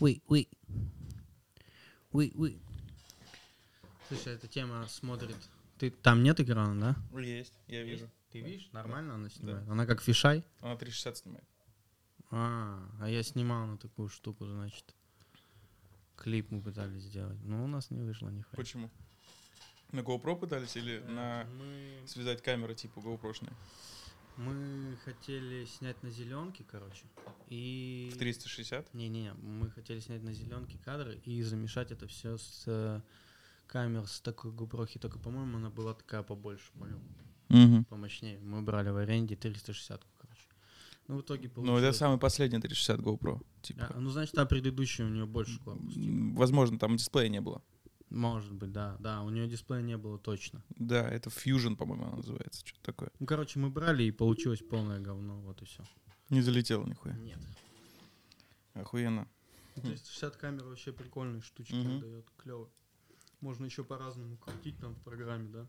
Wait, wait. Wait, wait. Слушай, эта тема смотрит. Ты там нет экрана, да? Есть, я вижу. Ты видишь? Нормально она снимает. Она как фишай. Она 360 снимает. А, а я снимал на такую штуку, значит. Клип мы пытались сделать. Но у нас не вышло нихуя. Почему? На GoPro пытались или Э, на Мы, связать камеры типа GoPro-шные? Мы хотели снять на зеленке, короче. И... В 360? Не-не-не, мы хотели снять на зеленке кадры и замешать это все с э, камер с такой GoPro, только, по-моему, она была такая побольше, понял? Угу. Помощнее. Мы брали в аренде 360, короче. Ну, в итоге Ну, получилось... это самый последний 360 GoPro. Типа. А, ну, значит, та предыдущая у нее больше корпус. типа. Возможно, там дисплея не было. Может быть, да. Да, у нее дисплея не было точно. Да, это Fusion, по-моему, она называется. Что-то такое. Ну, короче, мы брали, и получилось полное говно, вот и все. Не залетело нихуя. Нет. Охуенно. 360 камера вообще прикольные штучки Мгм. дает, клево. Можно еще по-разному крутить там в программе, да?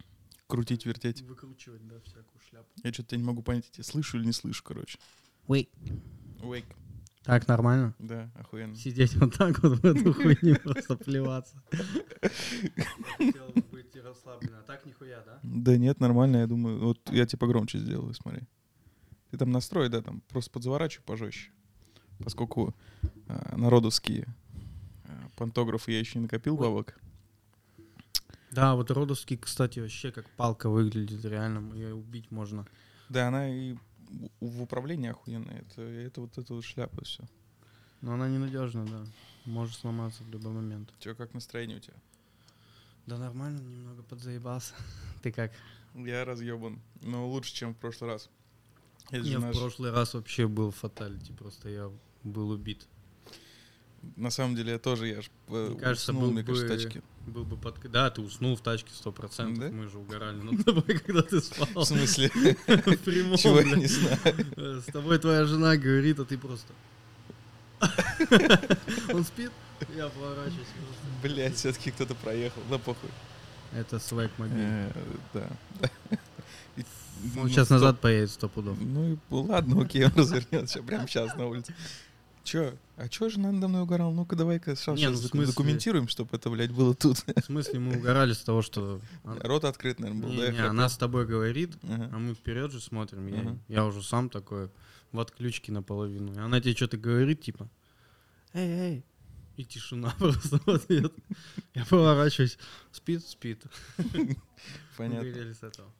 Крутить, вертеть. Выкручивать, да, всякую шляпу. Я что-то не могу понять, я тебя слышу или не слышу, короче. Wait. Wake. Так, нормально? Да, охуенно. Сидеть вот так вот в эту хуйню, просто плеваться. Хотел быть расслабленно. А так нихуя, да? Да нет, нормально, я думаю. Вот я тебе погромче сделаю, смотри. Ты там настрой, да, там просто подзаворачивай пожестче. Поскольку а, народовские а, пантографы я еще не накопил бабок. Да, вот родовский, кстати, вообще как палка выглядит, реально, ее убить можно. Да, она и в- управлении охуенная. Это, это вот эта вот шляпа все. Но она ненадежна, да. Может сломаться в любой момент. Че, как настроение у тебя? Да нормально, немного подзаебался. Ты как? Я разъебан. Но лучше, чем в прошлый раз. Не, же в наш- прошлый раз вообще был фаталити, просто я был убит. На самом деле я тоже, я ж э, Мне кажется, уснул, был мне кажется, бы- в тачке. Был бы под... Да, ты уснул в тачке сто процентов, Да? мы же угорали над тобой, когда ты спал. В смысле? В прямом, Чего я не знаю. Э, С тобой твоя жена говорит, а ты просто... Он спит? Я поворачиваюсь. Блять, все-таки кто-то проехал. Да похуй. Это свайк мобиль. Э, Да. Он ну, сейчас стоп. назад поедет сто пудов. Ну и ладно, окей, он развернется прямо сейчас на улице. Че? А чё же надо мной угорал? Ну-ка давай-ка сейчас Не, ну, в смысле- документируем, чтобы это, блядь, было тут. В смысле, мы угорали с того, что... Рот открыт, наверное, был, Не, да? я не, она с тобой говорит, Ага. а мы вперед же смотрим. Я, Мгм. я уже сам такой в отключке наполовину. И она тебе что-то говорит, типа, эй, эй. И тишина просто в ответ. Я поворачиваюсь. Спит, спит. Понятно.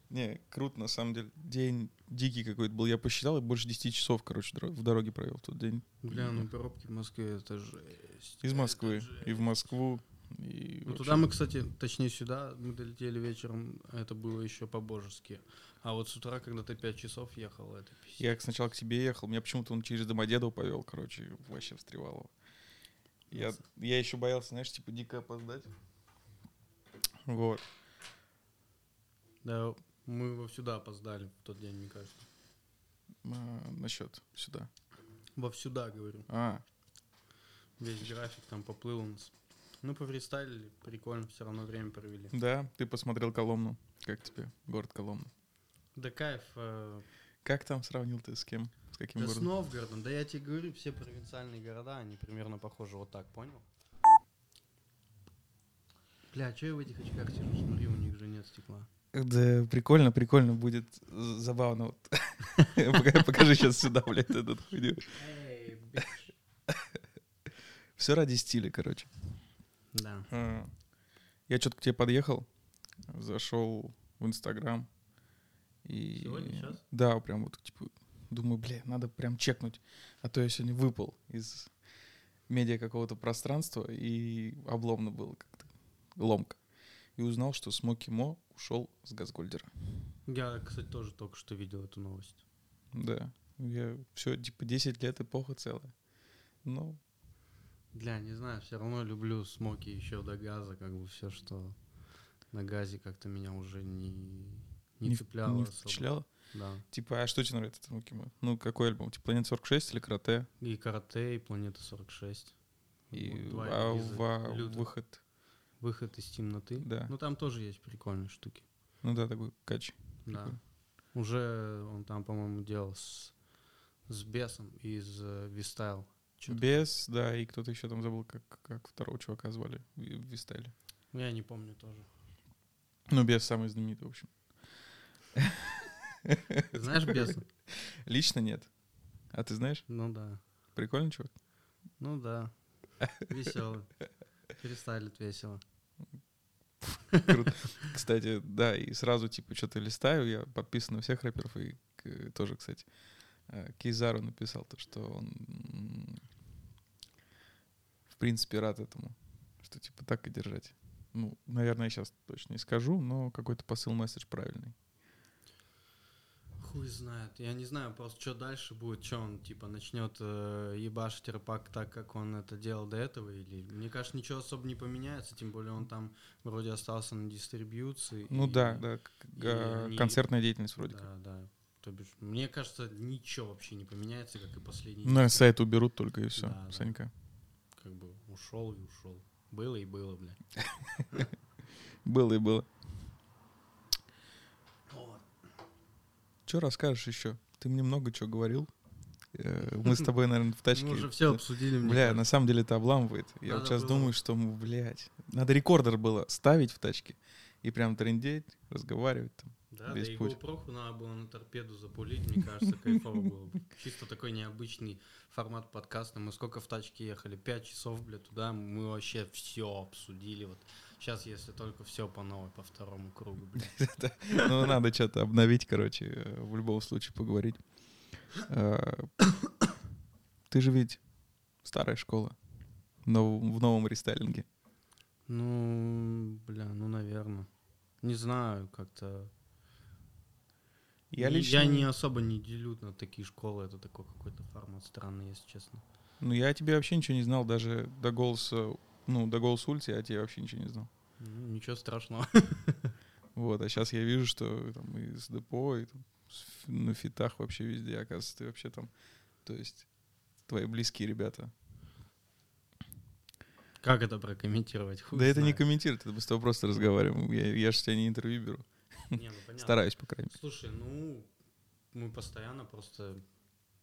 Не, круто, на самом деле. День дикий какой-то был. Я посчитал, и больше 10 часов, короче, в дороге провел в тот день. Бля, ну пробки в Москве, это жесть. Из это Москвы и в жесть. Москву. И Ну, вообще- туда мы, кстати, точнее сюда, мы долетели вечером, это было еще по-божески. А вот с утра, когда ты 5 часов ехал, это пиздец. Я сначала к тебе ехал, меня почему-то он через Домодедово повел, короче, вообще встревало. Я, я еще боялся, знаешь, типа дико опоздать. Вот. Да, мы во сюда опоздали в тот день, мне кажется. А, насчет сюда. Во сюда, говорю. А, Весь график там поплыл у нас. Ну, пофристайлили, прикольно, все равно время провели. да, ты посмотрел Коломну. Как тебе город Коломна? Да кайф. э, Как там сравнил ты с кем? С каким да с городом? Новгородом, да я тебе говорю, все провинциальные города, они примерно похожи вот так, понял? Бля, что я в этих очках сижу? Смотри, у них же нет стекла. Да, прикольно, прикольно, будет забавно. Вот. Пока- Покажи сейчас сюда, блядь, этот хуйню. Все ради стиля, короче. Да. Я что-то к тебе подъехал, зашел в Инстаграм. И... Сегодня, щас? Да, прям вот, типа, думаю, бля, надо прям чекнуть. А то я сегодня выпал из медиа какого-то пространства, и обломно было как-то, ломка. И узнал, что Смоки Мо ушел с Газгольдера. Я, кстати, тоже только что видел эту новость. Да. Я все, типа, 10 лет эпоха целая. Ну, Бля, не знаю, все равно люблю смоки еще до газа, как бы все, что на газе как-то меня уже не, не, в- цепляло не впечатляло. Да. Типа, а что тебе нравится от Смоки Мо? Ну, какой альбом? Типа, Планета 46 или Карате? И карате, и планета 46. И Вот а, выход. Выход из темноты. Да. Ну там тоже есть прикольные штуки. Ну да, такой кач. Да. Прикольно. Уже он там, по-моему, делал с, с бесом из э, Вистайл. Чё-то. Без, да, и кто-то еще там забыл, как, как второго чувака звали в Вистайле. Ну, Я не помню тоже. Ну, без самый знаменитый, в общем. Знаешь беса? Лично нет. А ты знаешь? Ну да. Прикольный чувак? Ну да. Веселый. Фристайлит весело. Кстати, да, и сразу, типа, что-то листаю, я подписан на всех рэперов, и тоже, кстати, э, Кейзару написал то, что он, в принципе, рад этому, что, типа, так и держать. Ну, наверное, я сейчас точно не скажу, но какой-то посыл, месседж правильный. Хуй знает. Я не знаю просто, что дальше будет. Что он, типа, начнет э, ебашить рэпак так, как он это делал до этого? Или, мне кажется, ничего особо не поменяется. Тем более он там вроде остался на дистрибьюции. Ну и- да, да, и они- концертная деятельность вроде Да, как. да. То бишь, мне кажется, ничего вообще не поменяется, как и последний. На диск. сайт уберут только и все, Да, да. Санька. Как бы ушел и ушел. Было и было, бля. Было и было. Что расскажешь еще? Ты мне много чего говорил. Э, Мы с тобой, наверное, в тачке. Мы уже все обсудили, мне Бля, на самом деле это обламывает. Я вот сейчас было- думаю, что, блядь, надо рекордер было ставить в тачке и прям трендеть, разговаривать там. Да, весь да и путь. GoPro надо было на торпеду запулить, мне кажется, кайфово было бы. Чисто такой необычный формат подкаста. Мы сколько в тачке ехали? Пять часов, бля, туда. Мы вообще все обсудили. Вот сейчас, если только все по новой, по второму кругу. Ну, надо что-то обновить, короче, э, в любом случае поговорить. Э, Ты же ведь старая школа но в новом рестайлинге. Ну, бля, ну, наверное. Не знаю, как-то... Я лично... Я не особо не делю на такие школы. Это такой какой-то формат странный, если честно. Ну, я о тебе вообще ничего не знал, даже до голоса, ну, до голоса ульти я о тебе вообще ничего не знал. Ничего страшного. Вот, а сейчас я вижу, что там и с депо, и там, на фитах вообще везде, оказывается, ты вообще там, то есть твои близкие ребята. Как это прокомментировать? Хуй да это не знает. комментирует, это мы с тобой просто разговариваем. Я, я же тебя не интервью беру. Не, ну, понятно. Стараюсь, по крайней мере. Слушай, ну, мы постоянно просто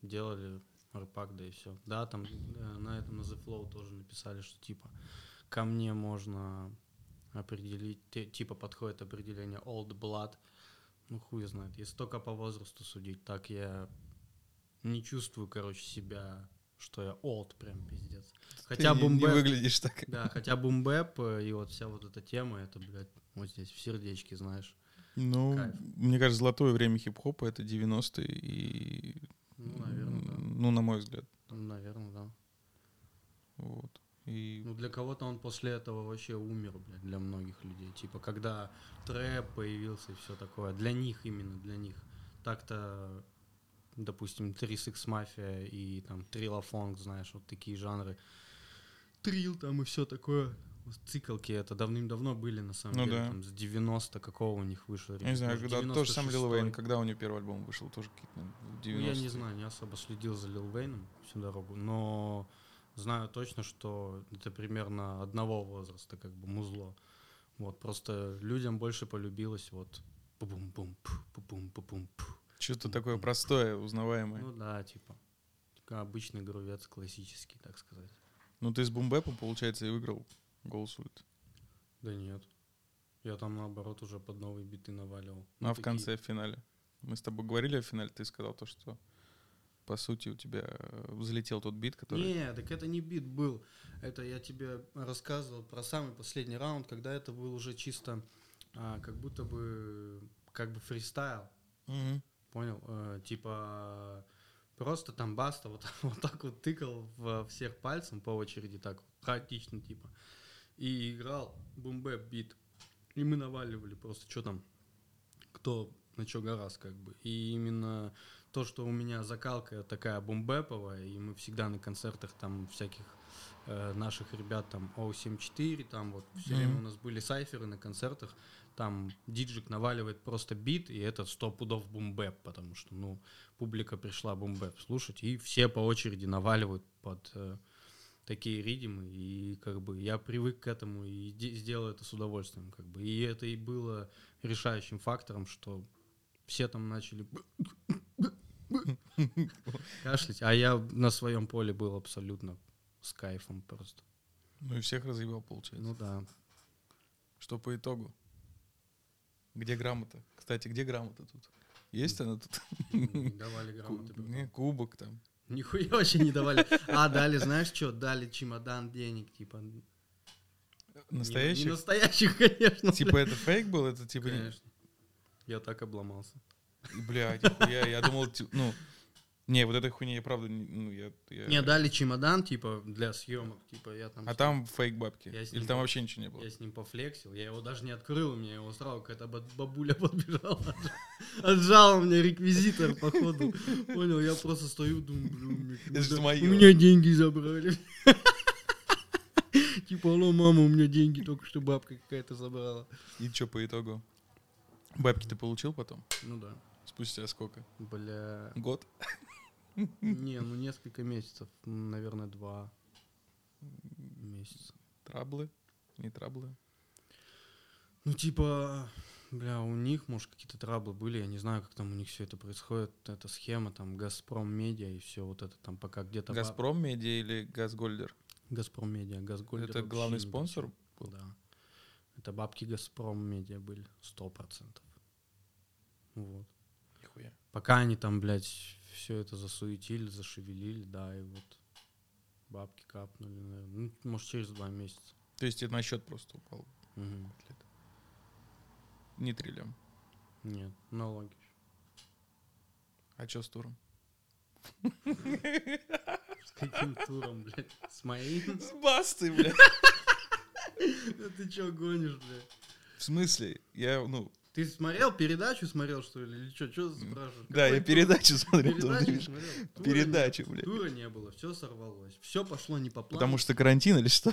делали рэпак, да и все. Да, там э, на этом, на The Flow тоже написали, что типа ко мне можно определить, типа подходит определение old blood. Ну, хуй знает. Если только по возрасту судить, так я не чувствую, короче, себя, что я old прям пиздец. Хотя Ты не- не бумбэп, выглядишь так. да, хотя бумбэп э, и вот вся вот эта тема, это, блядь, вот здесь в сердечке, знаешь. Ну, Кайф. мне кажется, золотое время хип-хопа — это 90-е и... Ну, наверное, да. Ну, на мой взгляд. Ну, наверное, да. Вот. И Ну, для кого-то он после этого вообще умер, блядь, для многих людей. Типа, когда трэп появился и все такое. Для них именно, для них. Так-то, допустим, 36 Мафия и там Трилла Фонг, знаешь, вот такие жанры. Трил там и все такое. Вот Цикалки это давным-давно были, на самом Ну деле. да. Там с 90 какого у них вышел. Я не знаю, может, когда тот же самый Лил 96-й. Вейн, когда у него первый альбом вышел, тоже какие-то наверное, 90 Ну, я не знаю, не особо следил за Лил Вейном всю дорогу, но знаю точно, что это примерно одного возраста, как бы музло. Вот, просто людям больше полюбилось вот бум бум бум бум Что-то такое простое, узнаваемое. Ну да, типа обычный грувец, классический, так сказать. Ну, ты с бумбэпом, получается, и выиграл голос ульт. Да нет. Я там наоборот уже под новые биты наваливал. Ну, а в такие- конце, в финале. Мы с тобой говорили о финале, ты сказал то, что по сути у тебя э, взлетел тот бит, который... Не, так это не бит был. Это я тебе рассказывал про самый последний раунд, когда это был уже чисто а, как будто бы как бы фристайл. Мгм. Понял? Э, типа просто там Баста вот, вот так вот тыкал во всех пальцем по очереди, так хаотично типа. И играл бумбэп бит. И мы наваливали просто, что там, кто на что гораз, как бы. И именно то, что у меня закалка такая boom bap овая, и мы всегда на концертах там всяких э, наших ребят, там O74, там вот все Мгм. время у нас были сайферы на концертах, там диджик наваливает просто бит, и это сто пудов boom bap, потому что, ну, публика пришла boom bap слушать, и все по очереди наваливают под э, такие riddim ы, и как бы я привык к этому и де- сделал это с удовольствием, как бы. И это и было решающим фактором, что Все там начали кашлять, а я на своем поле был абсолютно с кайфом просто. Ну и всех разъебал, получается. Ну да. Что по итогу? Где грамота? Кстати, где грамота тут? Есть она тут? Давали грамоты. кубок там. Нихуя вообще не давали. А, дали, знаешь что? Дали чемодан денег, типа. Не- Не Настоящий? настоящих, конечно. Типа это фейк был? Это типа... не- Конечно. Я так обломался. Блядь, нихуя, я думал, ну... Не, вот этой хуйни я правда... не- Ну, я, я- Мне дали чемодан, типа, для съемок. Типа, я там... А с там фейк бабки? Я с Или ним там был. вообще ничего не было? Я с ним пофлексил, я его даже не открыл, у меня его сразу какая-то баб- бабуля подбежала, отжа- отжала мне реквизитор, походу. Понял, я просто стою, думаю, блин, у меня- Это же у меня деньги забрали. Типа, алло, мама, у меня деньги только что бабка какая-то забрала. И что по итогу? Бабки ты получил потом? Ну да. Спустя сколько? Бля. Год? Не, ну несколько месяцев, наверное, два месяца. Траблы? Не траблы? Ну, типа, бля, у них, может, какие-то траблы были, я не знаю, как там у них все это происходит. Эта схема, там, Газпром Медиа и все вот это там пока где-то... Газпром Медиа или Газгольдер? Газпром Медиа, Газгольдер Это главный спонсор? был. Да. Это бабки Газпром Медиа были, сто процентов. Вот. Пока они там, блядь, все это засуетили, зашевелили, да, и вот бабки капнули, наверное. Ну, может, через два месяца. То есть это на счет просто упал? Мгм. Не триллион. Нет, налоги. А что с туром? С каким туром, блядь? С моим? С бастой, блядь. Да ты чё гонишь, блядь? В смысле? Я, ну, Ты смотрел передачу, смотрел, что ли? Или что? Что спрашиваешь? да, я передачу смотрел. Передачу смотрел? Не- блядь. Тура не было, все сорвалось. Все пошло не по плану. Потому что карантин или что?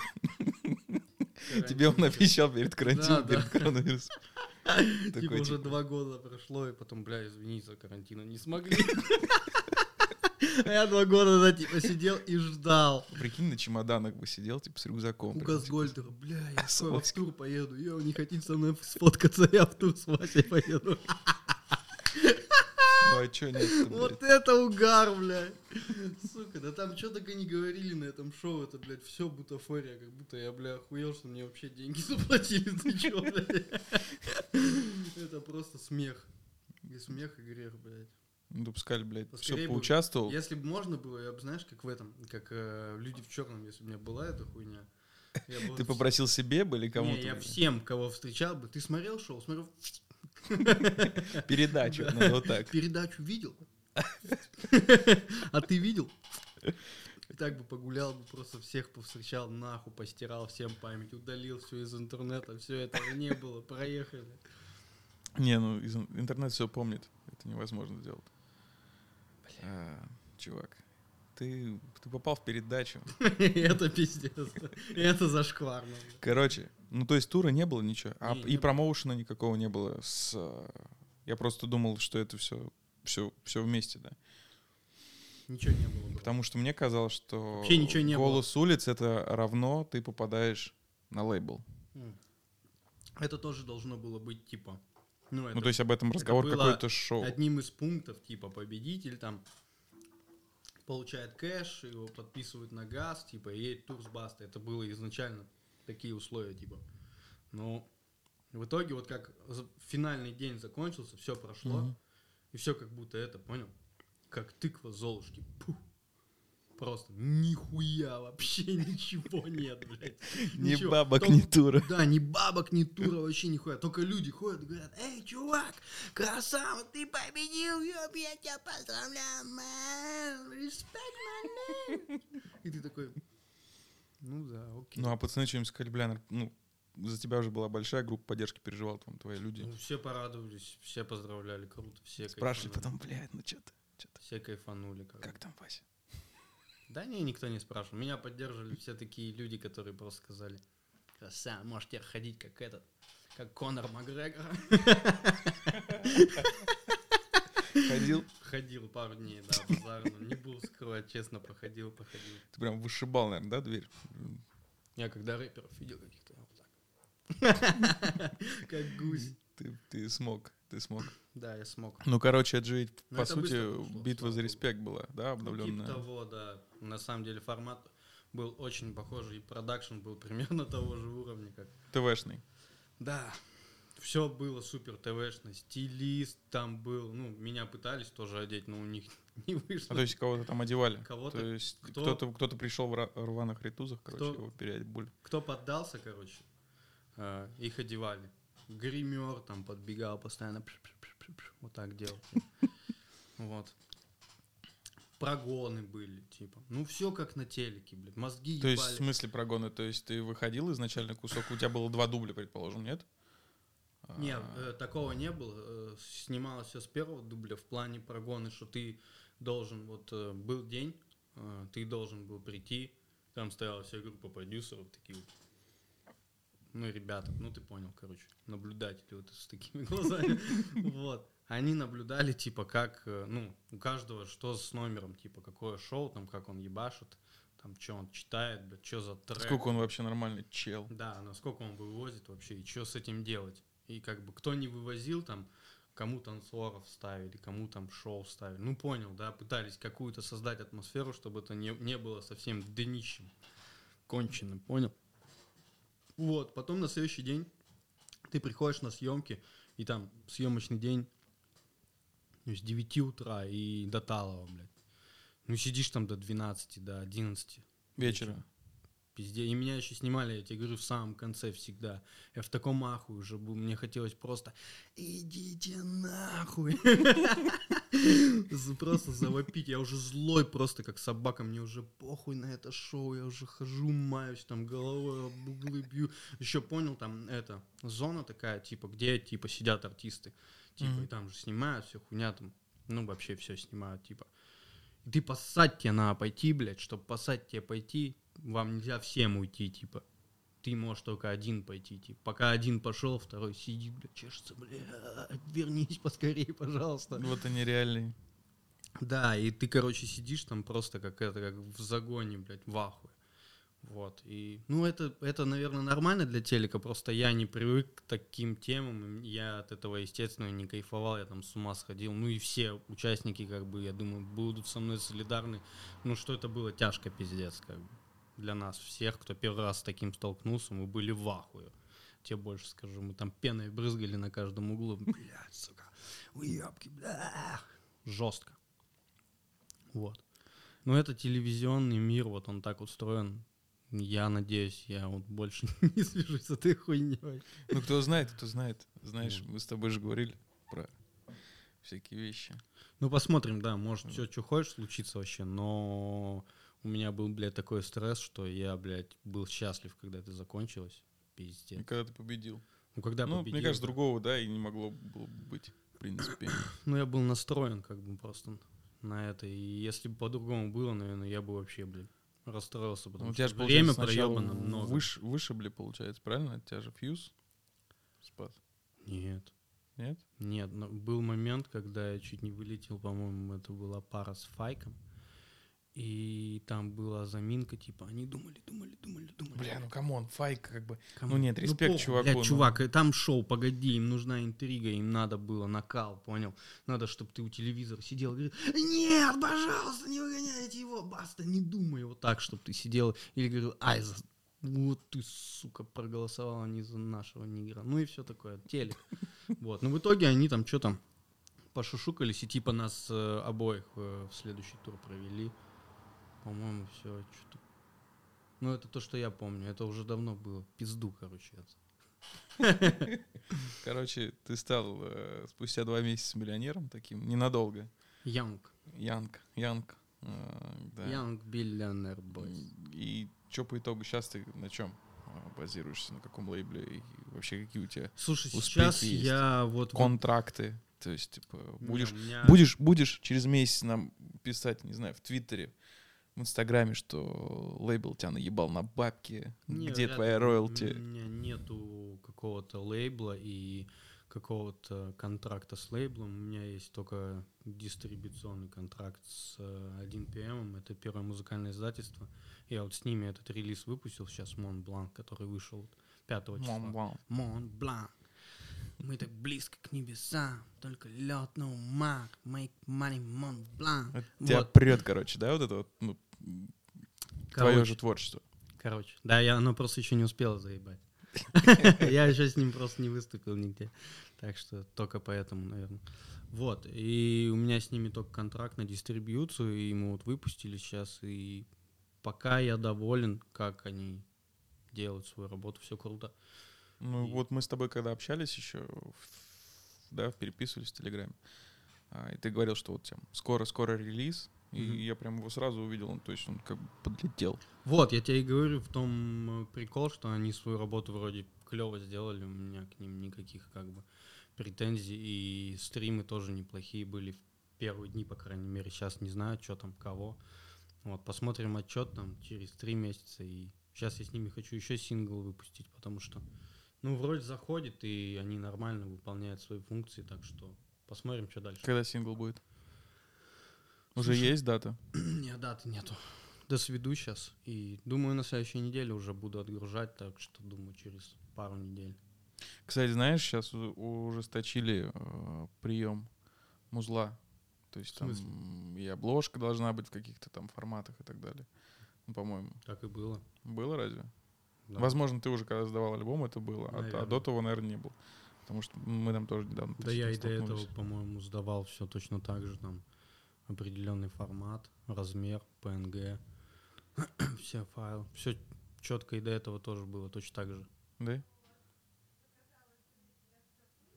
Тебе он обещал перед карантином, да. перед коронавирусом. Типа уже два года прошло, и потом, бля, извини, за карантина не смогли. А я два года, да, типа, сидел и ждал. Прикинь, на чемоданах бы сидел, типа, с рюкзаком. У прям, Газгольдера, бля, я в тур поеду. Я не хотите со мной сфоткаться, я в тур с Васей поеду. типа, Ну а чё нет Вот это угар, блядь. Сука, да там что только не говорили на этом шоу, это, блядь, все бутафория, как будто я, бля, охуел, что мне вообще деньги заплатили, ты чё, блядь? Это просто смех. И смех, и грех, блядь. Ну, пускай, блядь, Поскорей все бы- поучаствовал. Если бы можно было, я бы, знаешь, как в этом, как э, люди в черном, если бы у меня была эта хуйня. бы Ты попросил себе бы или кому-то? Не, я всем, кого встречал бы. Ты смотрел шоу? Смотрел Передачу, надо вот так. передачу видел? А ты видел? И так бы погулял бы, просто всех повстречал, нахуй постирал всем память, удалил все из интернета, все этого не было, проехали. Не, ну интернет все помнит. Это невозможно сделать. А, чувак, ты, ты попал в передачу. Это пиздец. Это зашкварно. Короче, ну то есть тура не было ничего. А, и было. промоушена никакого не было. С, а, я просто думал, что это все, все, все вместе, да. Ничего не было. Потому что мне казалось, что Вообще ничего не было. голос улиц это равно ты попадаешь на лейбл. Это тоже должно было быть типа. Ну, это Ну, то есть об этом разговор было какое-то шоу. одним из пунктов, типа, победитель там получает кэш, его подписывают на газ, типа, едет тур с бастой. Это было изначально такие условия, типа. Но в итоге, вот как финальный день закончился, все прошло, Мгм. и все как будто это, понял? Как тыква Золушки. Пух. Просто нихуя вообще ничего нет, блядь. Ни Ничего. бабок, Только- ни тура. Да, ни бабок, ни тура, вообще нихуя. Только люди ходят и говорят, эй, чувак, красава, ты победил, ёб, я тебя поздравляю, man, respect my name. И ты такой, ну да, окей. Ну, а пацаны что-нибудь сказали, бля, ну, за тебя уже была большая группа поддержки, переживал там твои люди. Ну, все порадовались, все поздравляли, круто, все Спрашивали кайфанули. потом, блядь, ну что ты, чё ты, Все кайфанули, короче. как там, Вася? Да не, никто не спрашивал. Меня поддерживали все такие люди, которые просто сказали, красава, можешь теперь ходить как этот, как Конор Макгрегор. Ходил, Ходил пару дней, да, базарно. Не буду скрывать, честно, походил, походил. ты прям вышибал, наверное, да, дверь? Я когда рэперов видел каких-то, вот так. Как гусь. Ты, ты смог. Ты смог. Да, я смог. Ну, короче, это же ведь, Ну, по сути, битва за респект была, да, Ну, обновленная. Типа того, да. На самом деле формат был очень похожий, и продакшн был примерно того же уровня, как... ТВшный. Да, все было супер ТВшно, стилист там был, ну, меня пытались тоже одеть, но у них не вышло. А то есть кого-то там одевали. Кого-то, То есть кто- кто-то кто пришел в рваных ритузах, короче, Кто- его переодеть кто поддался, короче, э, их одевали. Гример там подбегал постоянно, пш-пш-пш-пш-пш, вот так делал. Вот. Прогоны были, типа. Ну, все как на телеке, блядь. Мозги То есть, в ебали. смысле прогоны? То есть ты выходил изначально кусок, у тебя было два дубля, предположим, нет? Нет, А, э, такого не было. Э, снималось все с первого дубля в плане прогоны, что ты должен, вот э, был день, э, ты должен был прийти, там стояла вся группа продюсеров, такие вот, ну, ребята, ну, ты понял, короче, наблюдатели вот с такими глазами, вот. Они наблюдали, типа, как, э, ну, у каждого что с номером, типа, какое шоу, там, как он ебашит, там, что он читает, блядь, что за трек. Сколько он вообще нормальный чел? Да, насколько он вывозит вообще, и что с этим делать. И как бы кто не вывозил там, кому танцоров ставили, кому там шоу ставили. Ну, понял, да, пытались какую-то создать атмосферу, чтобы это не, не было совсем днищем, конченым, понял? Вот, потом на следующий день ты приходишь на съемки, и там съемочный день ну, с 9 утра и до Талова, блядь. Ну, сидишь там до 12, до 11. Вечера. Пизде. И меня еще снимали, я тебе говорю, в самом конце всегда. Я в таком ахуе уже был. Мне хотелось просто идите нахуй. Просто завопить. Я уже злой просто, как собака. Мне уже похуй на это шоу. Я уже хожу, маюсь там головой об углы бью. Еще понял, там это, зона такая, типа, где, типа, сидят артисты. Типа, и там же снимают все хуйня там. Ну, вообще все снимают, типа. И ты поссать тебе надо пойти, блядь, чтобы поссать тебе пойти, вам нельзя всем уйти, типа. Ты можешь только один пойти, типа. Пока один пошел, второй сидит, блядь, чешется, блядь, вернись поскорее, пожалуйста. Вот они реальные. Да, и ты, короче, сидишь там просто как это, как в загоне, блядь, в ахуе. Вот, и, ну, это, это, наверное, нормально для телека, просто я не привык к таким темам, я от этого, естественно, не кайфовал, я там с ума сходил, ну, и все участники, как бы, я думаю, будут со мной солидарны, ну, что это было тяжко, пиздец, как бы, для нас всех, кто первый раз с таким столкнулся, мы были в ахуе, тебе больше скажу, мы там пеной брызгали на каждом углу, блядь, сука, уебки, бля, жестко. Вот. Но это телевизионный мир, вот он так устроен. Я надеюсь, я вот больше не свяжусь с этой хуйней. Ну, кто знает, кто знает. Знаешь, Ну. мы с тобой же говорили про всякие вещи. Ну, посмотрим, да, может, все, что хочешь, случится вообще, но у меня был, блядь, такой стресс, что я, блядь, был счастлив, когда это закончилось. И Пиздец. когда ты победил. Ну, когда ну, победил, мне кажется, другого, да, и не могло было бы быть, в принципе. Ну, я был настроен как бы просто на это. И если бы по-другому было, наверное, я бы вообще, блядь, расстроился, потому Ну, у тебя что же, время проебано много. выш- вышибли, получается, правильно? От тебя же фьюз спас. Нет. Нет? Нет, но был момент, когда я чуть не вылетел, по-моему, это была пара с Файком. И там была заминка, типа, они думали, думали, думали, думали. Бля, ну come on, Файк как бы. Кому? ну нет, респект похуй, чуваку, блядь, ну. чувак, э, там шоу, погоди, им нужна интрига, им надо было накал, понял? Надо, чтобы ты у телевизора сидел и говорил, нет, пожалуйста, не выгоняйте его, баста, не думай вот так, чтобы ты сидел или говорил, ай, за- вот ты, сука, проголосовала не за нашего нигера. Ну и все такое, телек. Вот, ну в итоге они там что там пошушукались и типа нас э, обоих э, в следующий тур провели. По-моему, все что-то. Ну, это то, что я помню. Это уже давно было. Пизду, короче. Короче, ты стал э, спустя два месяца миллионером таким, ненадолго. Янг. Янг, Янг. э. Янг Billionaire Boys. И что по итогу сейчас ты на чем базируешься, на каком лейбле и вообще какие у тебя Слушай, Успехи сейчас есть. я вот... контракты? То есть, типа, будешь, меня- будешь, будешь через месяц нам писать, не знаю, в Твиттере, в Инстаграме, что лейбл тебя наебал на бабки, Не, где твоя У роялти? меня нету какого-то лейбла и какого-то контракта с лейблом. У меня есть только дистрибуционный контракт с э, 1PM. Это первое музыкальное издательство. Я вот с ними этот релиз выпустил сейчас, Мон Бланк, который вышел 5 числа. Мам-мам. Мон Бланк. Мы так близко к небесам, только лед, no mark, make money, Mont Blanc. Это Тебя Вот. прет, короче, да, вот это вот, ну, твое Короче, же творчество. Короче, да, я, оно просто еще не успела заебать. Я еще с ним просто не выступил нигде. Так что только поэтому, наверное. Вот, и у меня с ними только контракт на дистрибьюцию, и мы вот выпустили сейчас, и пока я доволен, как они делают свою работу, все круто. Ну, И- вот мы с тобой, когда общались еще, да, переписывались в Телеграме, а, и ты говорил, что вот там скоро-скоро релиз, и Мгм. я прям его сразу увидел, то есть он как бы подлетел. Вот, я тебе и говорю в том э, прикол, что они свою работу вроде клево сделали, у меня к ним никаких как бы претензий, и стримы тоже неплохие были в первые дни, по крайней мере, сейчас не знаю, что там, кого. Вот, посмотрим отчет там через три месяца, и сейчас я с ними хочу еще сингл выпустить, потому что, ну, вроде заходит, и они нормально выполняют свои функции, так что посмотрим, что дальше. Когда сингл будет? Уже Слушай, есть дата? Нет, даты нету. Досведу сейчас. И думаю, на следующей неделе уже буду отгружать, так что думаю, через пару недель. Кстати, знаешь, сейчас ужесточили э, прием музла. То есть там и обложка должна быть в каких-то там форматах и так далее. Ну, по-моему. Так и было. Было разве? да. Возможно, ты уже когда сдавал альбом, это было, а- а, до того, наверное, не было. Потому что мы там тоже недавно Да я и до этого, по-моему, сдавал все точно так же. Там определенный формат, размер, PNG, все файлы. Все четко и до этого тоже было точно так же. Да?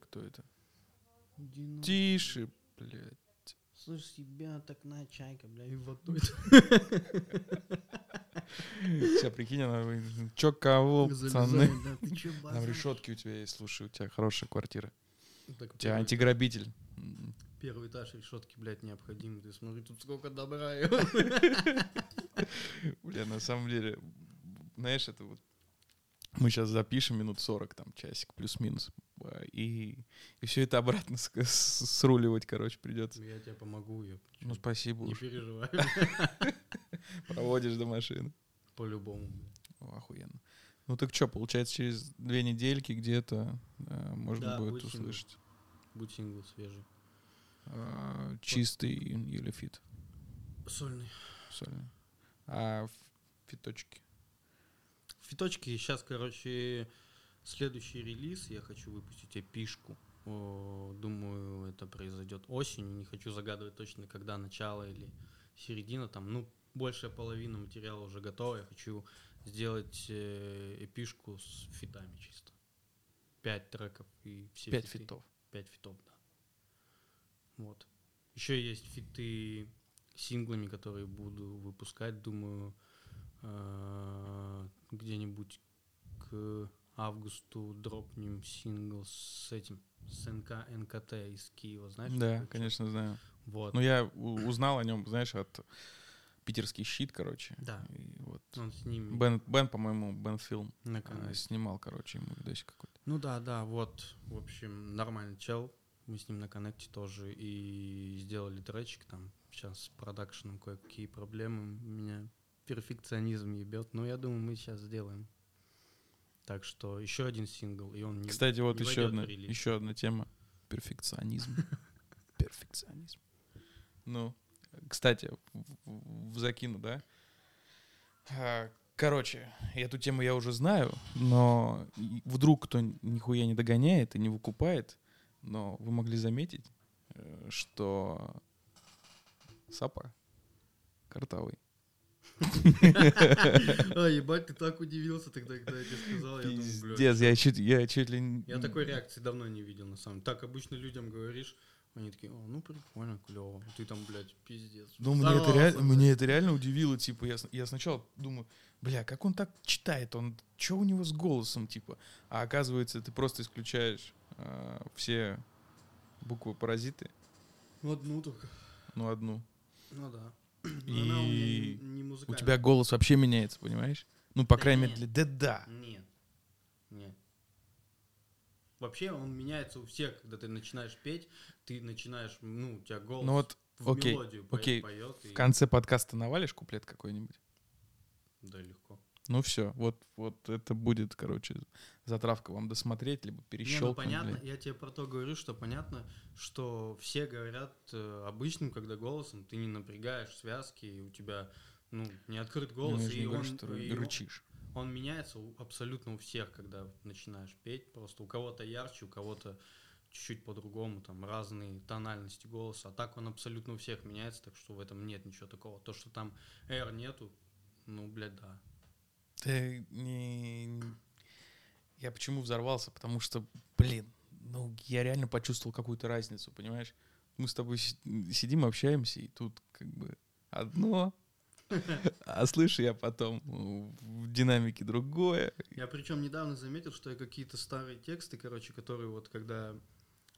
Кто это? Тише, блядь. Слышь, себя так на чайка, бля, и водой. Сейчас прикинь, она... Чё, кого, пацаны? Там решетки у тебя есть, слушай, у тебя хорошая квартира. У тебя антиграбитель. Первый этаж решетки, блядь, необходим. Ты смотри, тут сколько добра. Бля, на самом деле, знаешь, это вот мы сейчас запишем минут 40, там, часик плюс-минус. а, И, и все это обратно с- с- сруливать, короче, придется. Я тебе помогу, я Ну, спасибо не уж. переживай. Проводишь до машины. По-любому. охуенно. Ну так что, получается, через две недельки где-то э, можно Да, будет будет сингл. услышать Будь сингл свежий. Э, чистый или feat Сольный. сольный. А фиточки? Фиточки, сейчас, короче, следующий релиз. Я хочу выпустить эпишку. Думаю, это произойдет осенью. Не хочу загадывать точно, когда начало или середина. Там, ну, большая половина материала уже готова. Я хочу сделать э, эпишку с фитами чисто. Пять треков и все Пять фиты. фитов. Пять фитов, да. Вот. Еще есть фиты синглами, которые буду выпускать, думаю, э, где-нибудь к августу дропнем сингл с этим, с НК, НКТ из Киева, знаешь? Да, чувак? конечно, знаю. Вот. Ну, я узнал о нем, знаешь, от питерский щит, короче. Да. И вот. Он с ними Бен, Бен, по-моему, Бен Филм э, канале. снимал, короче, ему видосик какой-то. Ну да, да, вот, в общем, нормальный чел. Мы с ним на коннекте тоже и сделали тречик там. Сейчас с продакшеном кое-какие проблемы. Меня перфекционизм ебет. Но я думаю, мы сейчас сделаем. Так что еще один сингл, и он не... Кстати, вот не еще одна, еще одна тема. Перфекционизм. Перфекционизм. Ну, кстати, в- закину, да? А, Короче, эту тему я уже знаю, но вдруг кто нихуя не догоняет и не выкупает, но вы могли заметить, э, что Сапа картавый. А, ебать, ты так удивился тогда, когда я тебе сказал. Пиздец, я чуть, я чуть ли... Я такой реакции давно не видел, на самом деле. Так обычно людям говоришь, они такие, о, ну прикольно, клево. Ты там, блядь, пиздец. Ну, мне это, блядь. мне это реально удивило, типа, я, я сначала думаю, бля, как он так читает, он, что у него с голосом, типа, а оказывается, ты просто исключаешь э, все буквы-паразиты, Ну, одну только. ну, одну. Ну да. И Но у не, не У тебя голос вообще меняется, понимаешь? Ну, по Да крайней мере, для да-да. Нет. Нет. Вообще он меняется у всех, когда ты начинаешь петь, ты начинаешь, ну, у тебя голос Ну вот в окей, мелодию окей. поет. в конце подкаста навалишь куплет какой-нибудь? Да, легко. Ну все, вот, вот это будет, короче, затравка вам досмотреть, либо Не, ну перещелкнуть. понятно, я тебе про то говорю, что понятно, что все говорят э, обычным, когда голосом ты не напрягаешь связки, и у тебя, ну, не открыт Ну, голос, же и не говорю, он, что и он- рычишь. он меняется у- абсолютно у всех, когда начинаешь петь. Просто у кого-то ярче, у кого-то чуть-чуть по-другому, там разные тональности голоса. А так он абсолютно у всех меняется, так что в этом нет ничего такого. То, что там R нету, ну, блядь, да. Ты не... Я почему взорвался? Потому что, блин, ну, я реально почувствовал какую-то разницу, понимаешь? Мы с тобой си- сидим, общаемся, и тут как бы одно, а слышу я потом в динамике другое. Я причем недавно заметил, что я какие-то старые тексты, короче, которые вот когда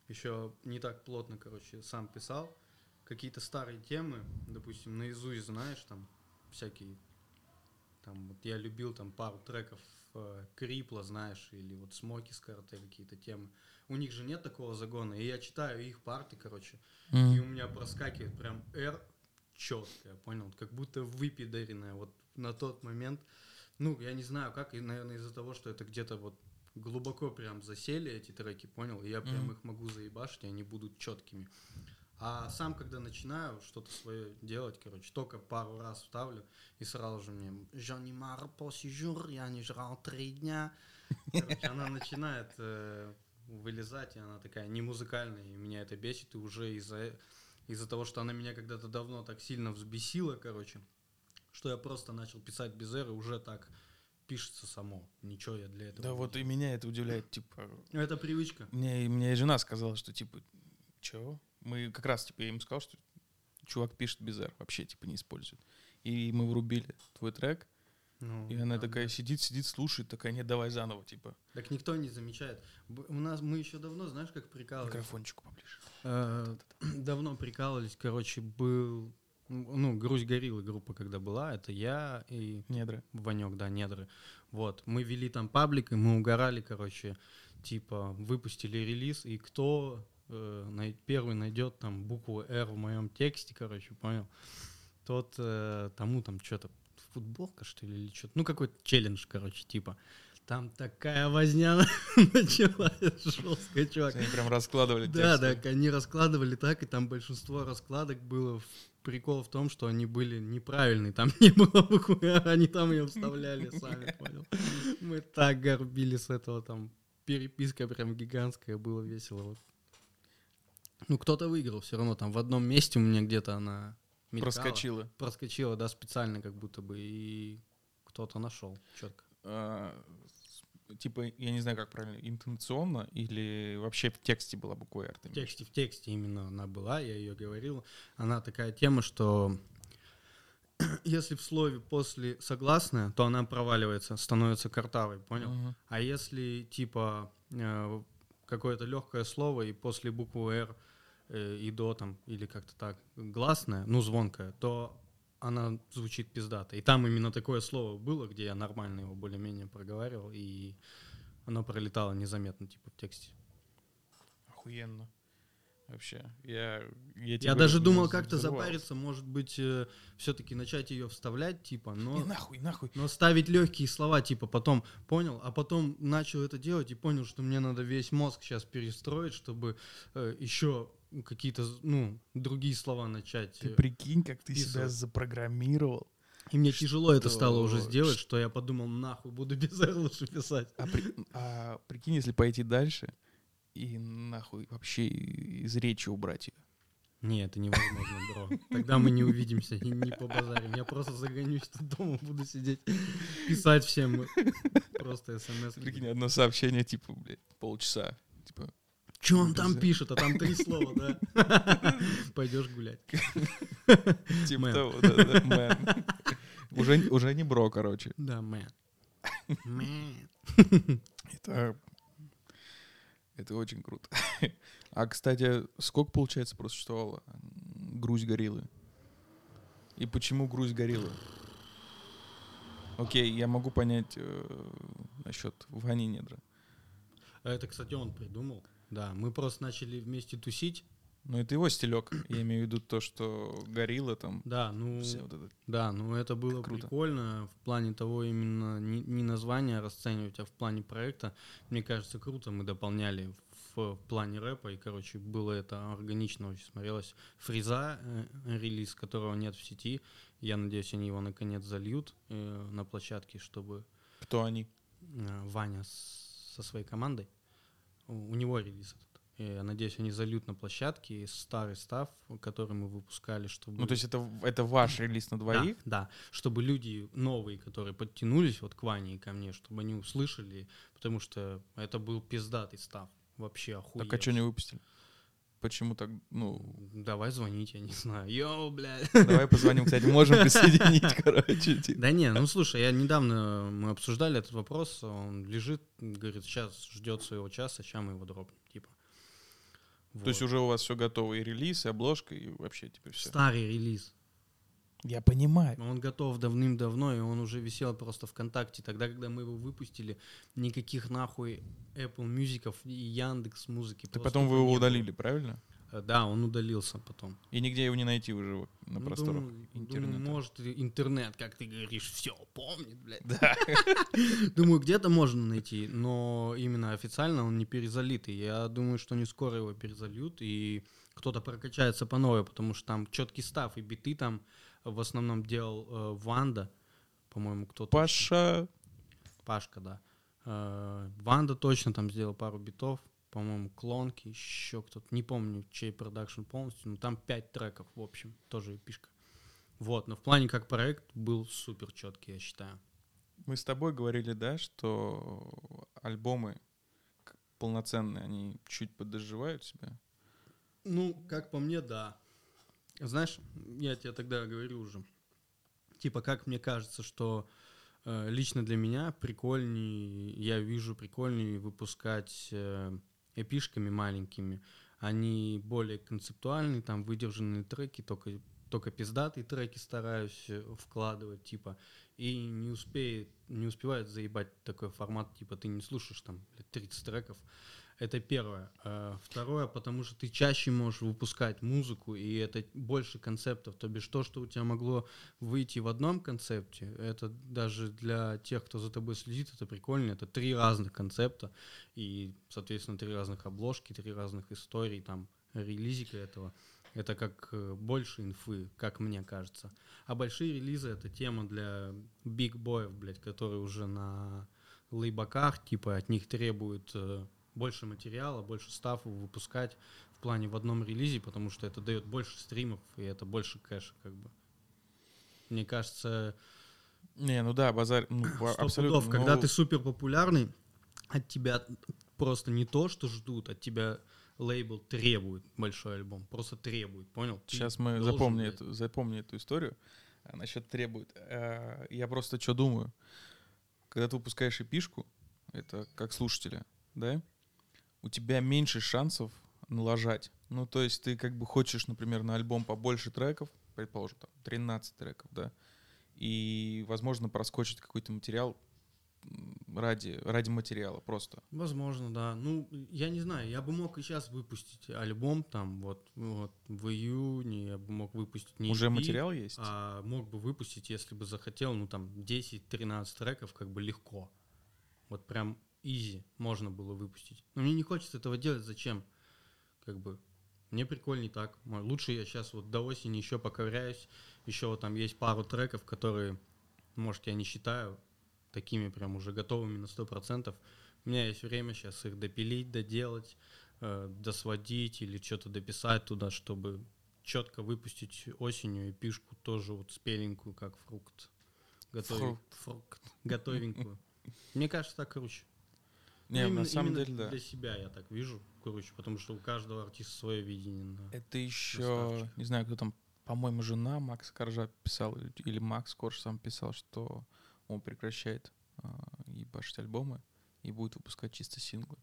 еще не так плотно, короче, сам писал, какие-то старые темы, допустим, наизусть знаешь, там всякие, там вот я любил там пару треков э, Крипла, знаешь, или вот Смоки с карты какие-то темы. У них же нет такого загона, и я читаю их парты, короче, и у меня проскакивает прям R четко, понял? Как будто выпидаренная вот на тот момент. Ну, я не знаю как, и, наверное, из-за того, что это где-то вот глубоко прям засели эти треки, понял? И я прям Мгм. их могу заебашить, и они будут четкими. А сам, когда начинаю что-то свое делать, короче, только пару раз вставлю, и сразу же мне «J'en ai marre jour, я не жрал три дня». Короче, она начинает э, вылезать, и она такая не музыкальная, и меня это бесит, и уже из-за из-за того, что она меня когда-то давно так сильно взбесила, короче, что я просто начал писать без эры, уже так пишется само. Ничего я для этого Да не вот и меня это удивляет, типа, Ну, Это привычка. мне, мне и жена сказала, что типа, чё? Мы как раз, типа, я им сказал, что чувак пишет без R, вообще, типа, не использует. И мы врубили твой трек, Ну, и она да, такая да. сидит, сидит, слушает, такая, нет, давай заново, типа, Так никто не замечает. У нас мы еще давно, знаешь, как прикалывались. микрофончику поближе. Э, Давно прикалывались, короче, был, ну, Грусть Гориллы группа, когда была, это я и Недра. Ванек, да, недры. Вот, мы вели там паблик, и мы угорали, короче, типа, выпустили релиз, и кто э, первый найдет там букву R в моем тексте, короче, понял, тот э, тому там что-то, футболка, что ли, или что-то, ну, какой-то челлендж, короче, типа. Там такая возня началась жесткая, чувак. Они прям раскладывали Да, тексты. да, они раскладывали так, и там большинство раскладок было. Прикол в том, что они были неправильные. Там не было буквы они там ее вставляли сами, понял. Мы так горбили с этого, там переписка прям гигантская, было весело. Вот. Ну, кто-то выиграл все равно, там в одном месте у меня где-то она мелькала. Проскочила. Проскочила, да, специально как будто бы, и кто-то нашел четко. А, типа, я не знаю, как правильно, интонационно или вообще в тексте была буква R? В тексте, в тексте именно она была, я ее говорил. Она такая тема, что если в слове после согласная, то она проваливается, становится картавой, понял? Мгм. А если типа э, какое-то легкое слово и после буквы R и до там, или как-то так, гласная, ну звонкая, то она звучит пиздато. И там именно такое слово было, где я нормально его более-менее проговаривал, и оно пролетало незаметно, типа, в тексте. Охуенно. Вообще. Я, я, Я даже думал как-то запариться, может быть, все-таки начать ее вставлять, типа, но, нахуй, нахуй. но ставить легкие слова, типа, потом понял, а потом начал это делать и понял, что мне надо весь мозг сейчас перестроить, чтобы еще какие-то, ну, другие слова начать. Ты э, прикинь, как ты себя вписывать. запрограммировал. И мне тяжело это что- стало уже сделать, что я подумал, нахуй, буду без R лучше писать. А, при- а прикинь, если пойти дальше и нахуй вообще из речи убрать ее. Не, это невозможно, бро. Тогда мы не увидимся и не побазарим. Я просто загонюсь тут дома, буду сидеть, писать всем просто смс. Прикинь, одно сообщение, типа, блядь, полчаса. Типа, Че он там пишет, а там три слова, да? Пойдешь гулять. типа того, да, мэн. Уже, уже не бро, короче. Да, мэн. Мэн. Это, это очень круто. А, кстати, сколько, получается, просуществовала м, Грусть гориллы? И почему Грусть гориллы? Окей, я могу понять э, насчет Вани Недра. А Это, кстати, он придумал. Да, мы просто начали вместе тусить. Ну, это его стилек. Я имею в виду то, что горилла там. Да, ну, все вот это. да, ну это было Круто. прикольно в плане того именно не, не название расценивать, а в плане проекта. Мне кажется, круто мы дополняли в, плане рэпа, и, короче, было это органично очень смотрелось. Фриза, э, релиз, которого нет в сети, я надеюсь, они его наконец зальют э, на площадке, чтобы Кто они? э, Ваня с- со своей командой, у, него релиз этот. Я надеюсь, они зальют на площадке старый став, который мы выпускали, чтобы... Ну, то есть это, это ваш релиз на двоих? Да, да, чтобы люди новые, которые подтянулись вот к Ване и ко мне, чтобы они услышали, потому что это был пиздатый став, вообще охуеть. Так а что не выпустили? Почему так, ну... Давай звонить, я не знаю. Йоу, блядь. Давай позвоним, кстати, можем присоединить, короче. типа. Да не, ну слушай, я недавно, мы обсуждали этот вопрос, он лежит, говорит, сейчас ждет своего часа, сейчас мы его дропнем, типа. То есть уже у вас все готово, и релиз, и обложка, и вообще, типа, все. Старый релиз. Я понимаю. Он готов давным-давно, и он уже висел просто ВКонтакте. Тогда, когда мы его выпустили, никаких нахуй Apple Music и Яндекс музыки. Просто потом вы его удалили, правильно? Э, Да, он удалился потом. И нигде его не найти уже на Ну, просторах думаю, интернета. думаю, может, интернет, как ты говоришь, все помнит, блядь. Да. Думаю, где-то можно найти, но именно официально он не перезалитый. Я думаю, что не скоро его перезальют, и кто-то прокачается по новой, потому что там четкий stuff и биты там в основном делал э, Ванда, по-моему, кто-то. Паша. Пашка, да. Э, Ванда точно там сделал пару битов, по-моему, клонки, еще кто-то, не помню, чей продакшн полностью, но там пять треков, в общем, тоже эпишка. Вот, но в плане как проект был супер четкий, я считаю. Мы с тобой говорили, да, что альбомы полноценные, они чуть подоживают себя. Ну, как по мне, да. Знаешь, я тебе тогда говорю уже, типа, как мне кажется, что э, лично для меня прикольней, я вижу прикольней выпускать э, эпишками маленькими. Они более концептуальные, там выдержанные треки, только, только пиздатые треки стараюсь э, вкладывать, типа, и не успеет, не успевает заебать такой формат, типа, ты не слушаешь там блядь, 30 треков, это первое. Э, Второе, потому что ты чаще можешь выпускать музыку, и это больше концептов. То бишь то, что у тебя могло выйти в одном концепте, это даже для тех, кто за тобой следит, это прикольно. Это три разных концепта, и, соответственно, три разных обложки, три разных историй, там, релизика этого. Это как э, больше инфы, как мне кажется. А большие релизы — это тема для биг боев, блядь, которые уже на лейбаках, типа, от них требуют э, больше материала, больше стафа выпускать в плане в одном релизе, потому что это дает больше стримов, и это больше кэша, как бы. Мне кажется, Не, ну да, базар, ну, абсолютно. пудов, когда ну, ты супер популярный, от тебя просто не то, что ждут, от тебя лейбл требует большой альбом, просто требует, понял? Ты Сейчас мы запомним блядь. эту, запомни эту историю. А насчет требует. Э, Я просто что думаю. Когда ты выпускаешь эпишку, это как слушателя, да, у тебя меньше шансов налажать. Ну, то есть ты как бы хочешь, например, на альбом побольше треков, предположим, там 13 треков, да, и, возможно, проскочить какой-то материал ради, ради материала просто. Возможно, да. Ну, я не знаю, я бы мог и сейчас выпустить альбом там вот, вот в июне, я бы мог выпустить не Уже EP, материал есть? а мог бы выпустить, если бы захотел, ну там 10-13 треков как бы легко. Вот прям изи можно было выпустить. Но мне не хочется этого делать, зачем? Как бы мне прикольней так. Лучше я сейчас вот до осени еще поковыряюсь. Еще вот там есть пару треков, которые, может, я не считаю такими прям уже готовыми на 100%. У меня есть время сейчас их допилить, доделать, э, досводить или что-то дописать туда, чтобы четко выпустить осенью и пишку тоже вот спеленькую, как фрукт. Готове- Фрукт. фрукт. Готовенькую. Мне кажется, так круче. Не, Ну, на именно- самом именно деле, да. Для себя я так вижу круче, потому что у каждого артиста свое видение. на- Это еще, Красавчик. не знаю, кто там, по-моему, жена Макс Коржа писал, или- Макс Корж сам писал, что он прекращает а, ебашить альбомы и будет выпускать чисто синглы.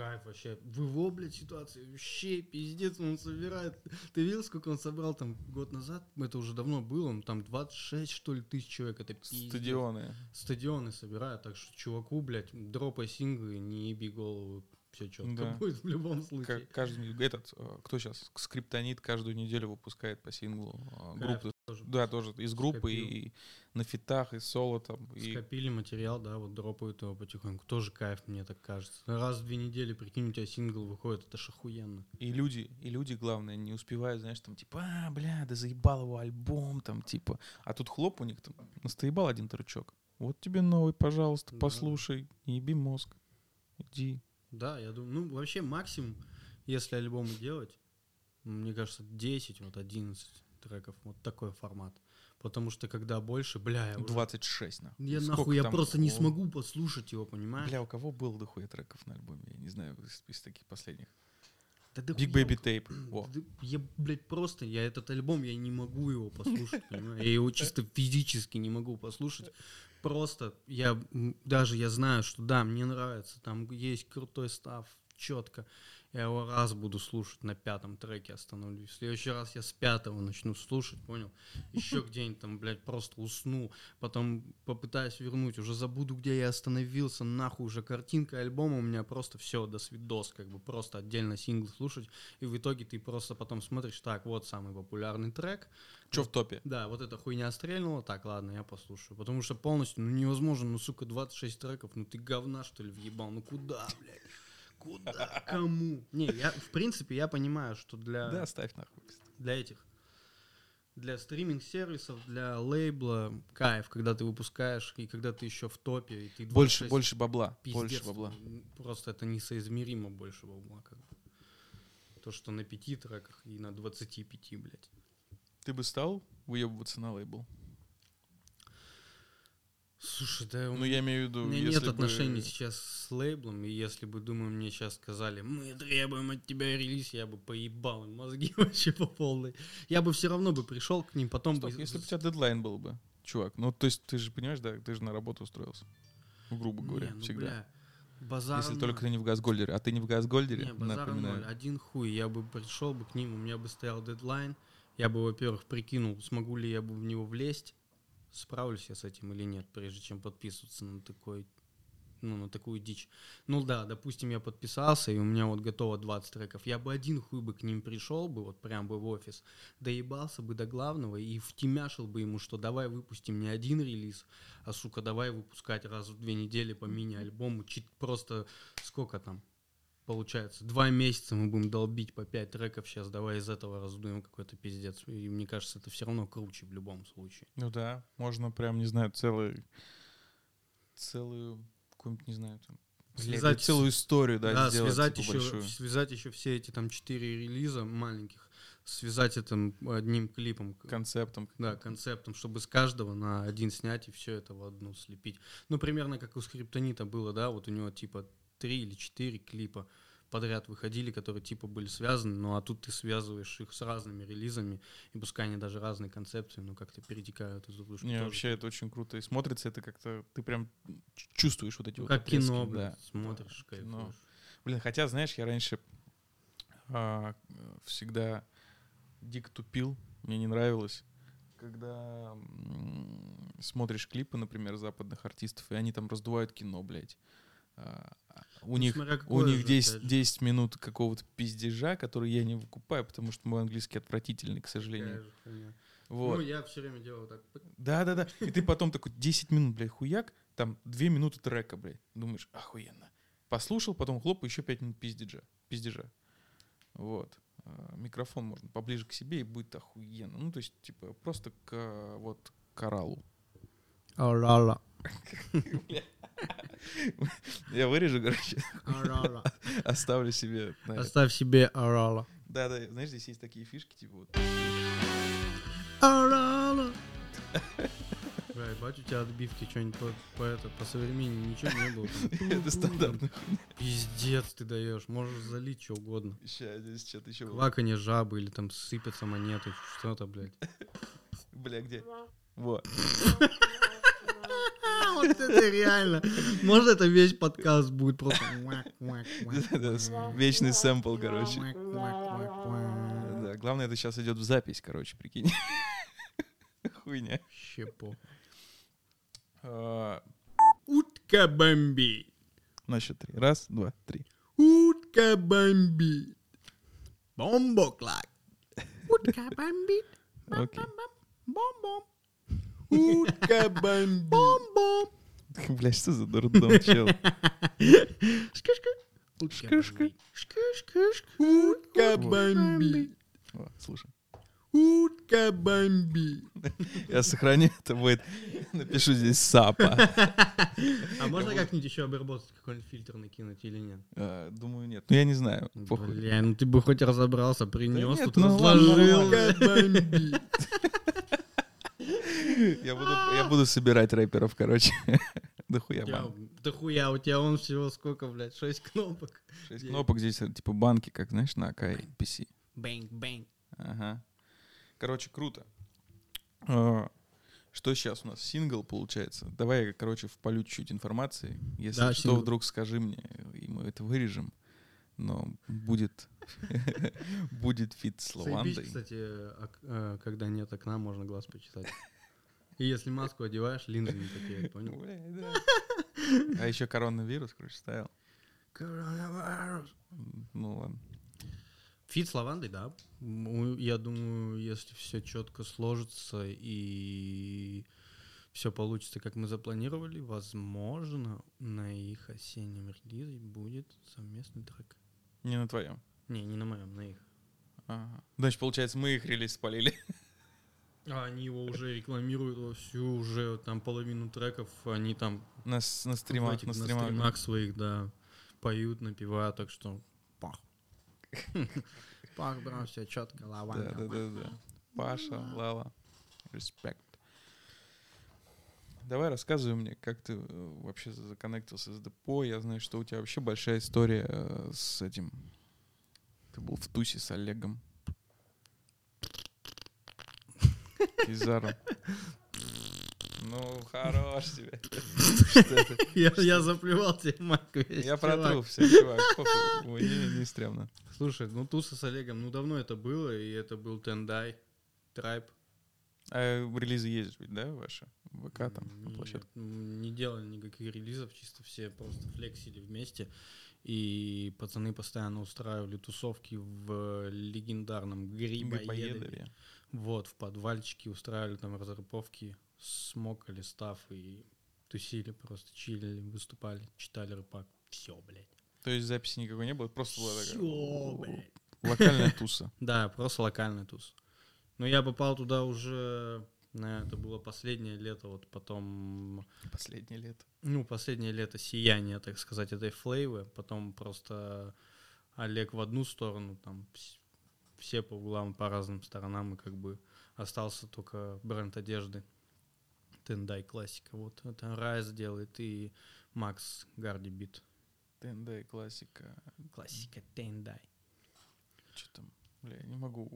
Кайф вообще. В его, блядь, ситуации вообще пиздец, он собирает. Ты видел, сколько он собрал там год назад? Это уже давно было, он там 26, что ли, тысяч человек. Это пиздец. Стадионы. Стадионы собирают, так что чуваку, блядь, дропай синглы, не еби голову. все четко Да. будет в любом случае. Как каждый этот, э, кто сейчас, Скриптонит каждую неделю выпускает по синглу э, Кайф группы. Тоже. Да, тоже из группы Скопил. и на фитах, и соло там. И Скопили материал, да, вот дропают его потихоньку. Тоже кайф, мне так кажется. Раз в две недели, прикинь, у тебя сингл выходит, это ж охуенно. И люди, и люди, главное, не успевают, знаешь, там, типа, а, бля, да заебал его альбом, там, типа. А тут хлоп у них там, настоебал один трючок. Вот тебе новый, пожалуйста, Да. послушай, не еби мозг. Иди. Да, я думаю, ну, вообще максимум, если альбомы делать, мне кажется, 10, вот 11 треков, вот такой формат. Потому что когда больше, бля, я, уже- 26, нахуй. я Сколько нахуй, я там? просто не О, смогу послушать его, понимаешь? Бля, у кого был дохуя треков на альбоме? Я не знаю, из, из таких последних. Да да Big Baby Tape. Да Я, блядь, просто, я этот альбом, я не могу его послушать, понимаешь? Я его чисто физически не могу послушать. Просто, я даже я знаю, что да, мне нравится, там есть крутой став, четко. Я его раз буду слушать, на пятом треке остановлюсь. В следующий раз я с пятого начну слушать, понял? Еще где-нибудь там, блядь, просто усну. Потом попытаюсь вернуть, уже забуду, где я остановился, нахуй уже картинка альбома у меня просто все, до свидос, как бы просто отдельно сингл слушать. И в итоге ты просто потом смотришь, так, вот самый популярный трек. Че в топе? Да, вот эта хуйня стрельнула, так, ладно, я послушаю. Потому что полностью, ну невозможно, ну сука, 26 треков, ну ты говна что ли въебал, ну куда, блядь? Куда? Кому? Не, я, в принципе, я понимаю, что для, Да, ставь нахуй. для этих, для стриминг-сервисов, для лейбла кайф, когда ты выпускаешь, и когда ты еще в топе, и ты Больше, 26 больше бабла. пиздец, Больше бабла. м, Просто это несоизмеримо больше бабла, как бы. То, что на пяти треках и на 25, блядь. Ты бы стал выебываться на лейбл? Слушай, да у Ну, я имею в виду, У меня нет бы- отношений сейчас с лейблом, и если бы, думаю, мне сейчас сказали, мы требуем от тебя релиз, я бы поебал им мозги вообще по полной. Я бы все равно бы пришел к ним, потом Стоп, бы... если бы у тебя дедлайн был бы, чувак, ну, то есть ты же понимаешь, да, ты же на работу устроился. Ну, грубо говоря, Не, ну, всегда. бля, базар Если ноль. только ты не в Газгольдере. А ты не в Газгольдере, Не, базар напоминаю. ноль, один хуй, я бы пришел бы к ним, у меня бы стоял дедлайн, я бы, во-первых, прикинул, смогу ли я бы в него влезть, справлюсь я с этим или нет, прежде чем подписываться на такой ну, на такую дичь. Ну да, допустим, я подписался, и у меня вот готово 20 треков. Я бы один хуй бы к ним пришел бы, вот прям бы в офис, доебался бы до главного и втемяшил бы ему, что давай выпустим не один релиз, а, сука, давай выпускать раз в две недели по мини-альбому. Чит просто сколько там? Получается, два месяца мы будем долбить по пять треков сейчас, давай из этого раздуем какой-то пиздец. И мне кажется, это все равно круче в любом случае. Ну да, можно прям, не знаю, целый, целую, какую-нибудь, не знаю, там, Связать целую историю, да, Да, сделать, связать, типа, еще, большую. связать еще все эти там четыре релиза маленьких, связать это одним клипом, концептом. да, концептом, чтобы с каждого на один снять и все это в одну слепить. Ну, примерно как у Скриптонита было, да, вот у него типа три или четыре клипа подряд выходили, которые типа были связаны, ну а тут ты связываешь их с разными релизами, и пускай они даже разные концепции, но как-то перетекают из дружку. Не, вообще это очень круто. И смотрится это как-то, ты прям чувствуешь вот эти Ну, вот как отрезки, кино, да. смотришь, кино. кайфуешь. Блин, хотя, знаешь, я раньше а, всегда дико тупил, мне не нравилось, когда смотришь клипы, например, западных артистов, и они там раздувают кино, блядь. У них у них же, 10, опять же. 10 минут какого-то пиздежа, который я не выкупаю, потому что мой английский отвратительный, к сожалению. Хуйня. Вот. Ну, я все время делал так. Да, да, да. И ты потом такой 10 минут, блядь, хуяк, там 2 минуты трека, блядь. Думаешь, охуенно. Послушал, потом хлоп, еще 5 минут пиздежа. пиздежа. Вот. А, Микрофон можно поближе к себе, и будет охуенно. Ну, то есть, типа, просто к вот к оралу. Орала. Я вырежу, короче, Орала. оставлю себе. Оставь себе орала. Да, да, знаешь, здесь есть такие фишки, типа вот. Орала. Бля, ебать, у тебя отбивки что-нибудь по, по, это, по современнее ничего не было. Это стандартно. Пиздец ты даешь, можешь залить что угодно. Сейчас, здесь что-то еще. Кваканье жабы или там сыпятся монеты, что-то, блядь. Бля, где? Вот. Вот это реально. Может, это весь подкаст будет просто... Вечный сэмпл, короче. Да, главное, это сейчас идет в запись, короче, прикинь. Хуйня. Щепо. А, Утка бомби. На счет три. Раз, два, три. Утка Утка бомбит. Бомбоклак. Утка бомбит. Окей. Бом-бом. Утка. Бом-бом. Бля, что за дурдом, чел? Шкышка. Утка Шкышка. бомбит. Шкышка. Утка бомбит. О, Слушай, Утка бомбит. я сохраню, это будет, напишу здесь сапа. А можно как-нибудь еще обработать какой-нибудь фильтр накинуть или нет? Э, Думаю, нет. Ну, я не знаю. Похуй. Бля, ну ты бы хоть разобрался, принес, тут ну разложил. нормально. Я буду, я буду собирать рэперов, короче. Да хуя У тебя- банк. Да хуя, у тебя он всего сколько, блядь, шесть кнопок. Шесть кнопок здесь, э, типа банки, как, знаешь, на Akai MPC. Bang, bang. Ага. Короче, круто. А, Что сейчас у нас? Сингл, получается. Давай я, короче, впалю чуть-чуть информации. Если Да, что, сингл. вдруг скажи мне, и мы это вырежем. Но будет будет feat с Лавандой. кстати, ок- э, когда нет окна, можно глаз почесать. И если маску одеваешь, линзы не такие, понял? Да. А еще коронавирус, короче, ставил. Коронавирус. Ну ладно. Фит с лавандой, да. Я думаю, если все четко сложится и все получится, как мы запланировали, возможно, на их осеннем релизе будет совместный трек. Не на твоем. Не, не на моем, на их. Ага. Значит, получается, мы их релиз спалили. А они его уже рекламируют вовсю, уже там половину треков, они там На, на стримах, этих- на на стримах. стримах своих, да, поют, напевают, так что пах. Пах, бро, все четко, Да, лаванда. да, да, да. Паша, Лала. Респект. Давай рассказывай мне, как ты э, вообще законнектился с депо. Я знаю, что у тебя вообще большая история э, с этим. Ты был в тусе с Олегом. Кизаром. Ну, хорош тебе. Я, я заплевал тебе майку весь, Я протру все, чувак. Ой, Не, не стрёмно. Слушай, ну туса с Олегом, ну давно это было, и это был Тендай, Трайб. А релизы есть ведь, да, ваши? ВК там, на Нет, площадке? Не делали никаких релизов, чисто все просто флексили вместе. И пацаны постоянно устраивали тусовки в легендарном Грибоедове. Грибоедове. Вот, в подвальчике устраивали там разраповки, смокали став и тусили, просто чилили, выступали, читали рэпак. Все, блядь. То есть записи никакой не было, просто была такая Все, блядь. локальная туса. Да, просто локальный туз. Но я попал туда уже, на это было последнее лето, вот потом, Последнее лето. ну, последнее лето сияния, так сказать, этой флейвы, потом просто Олег в одну сторону, там все по углам, по разным сторонам, и как бы остался только бренд одежды. Тендай классика, вот это Райз делает и Макс Гарди бит. ТНД, классика. Классика Тендай. Что там? Бля, я не могу.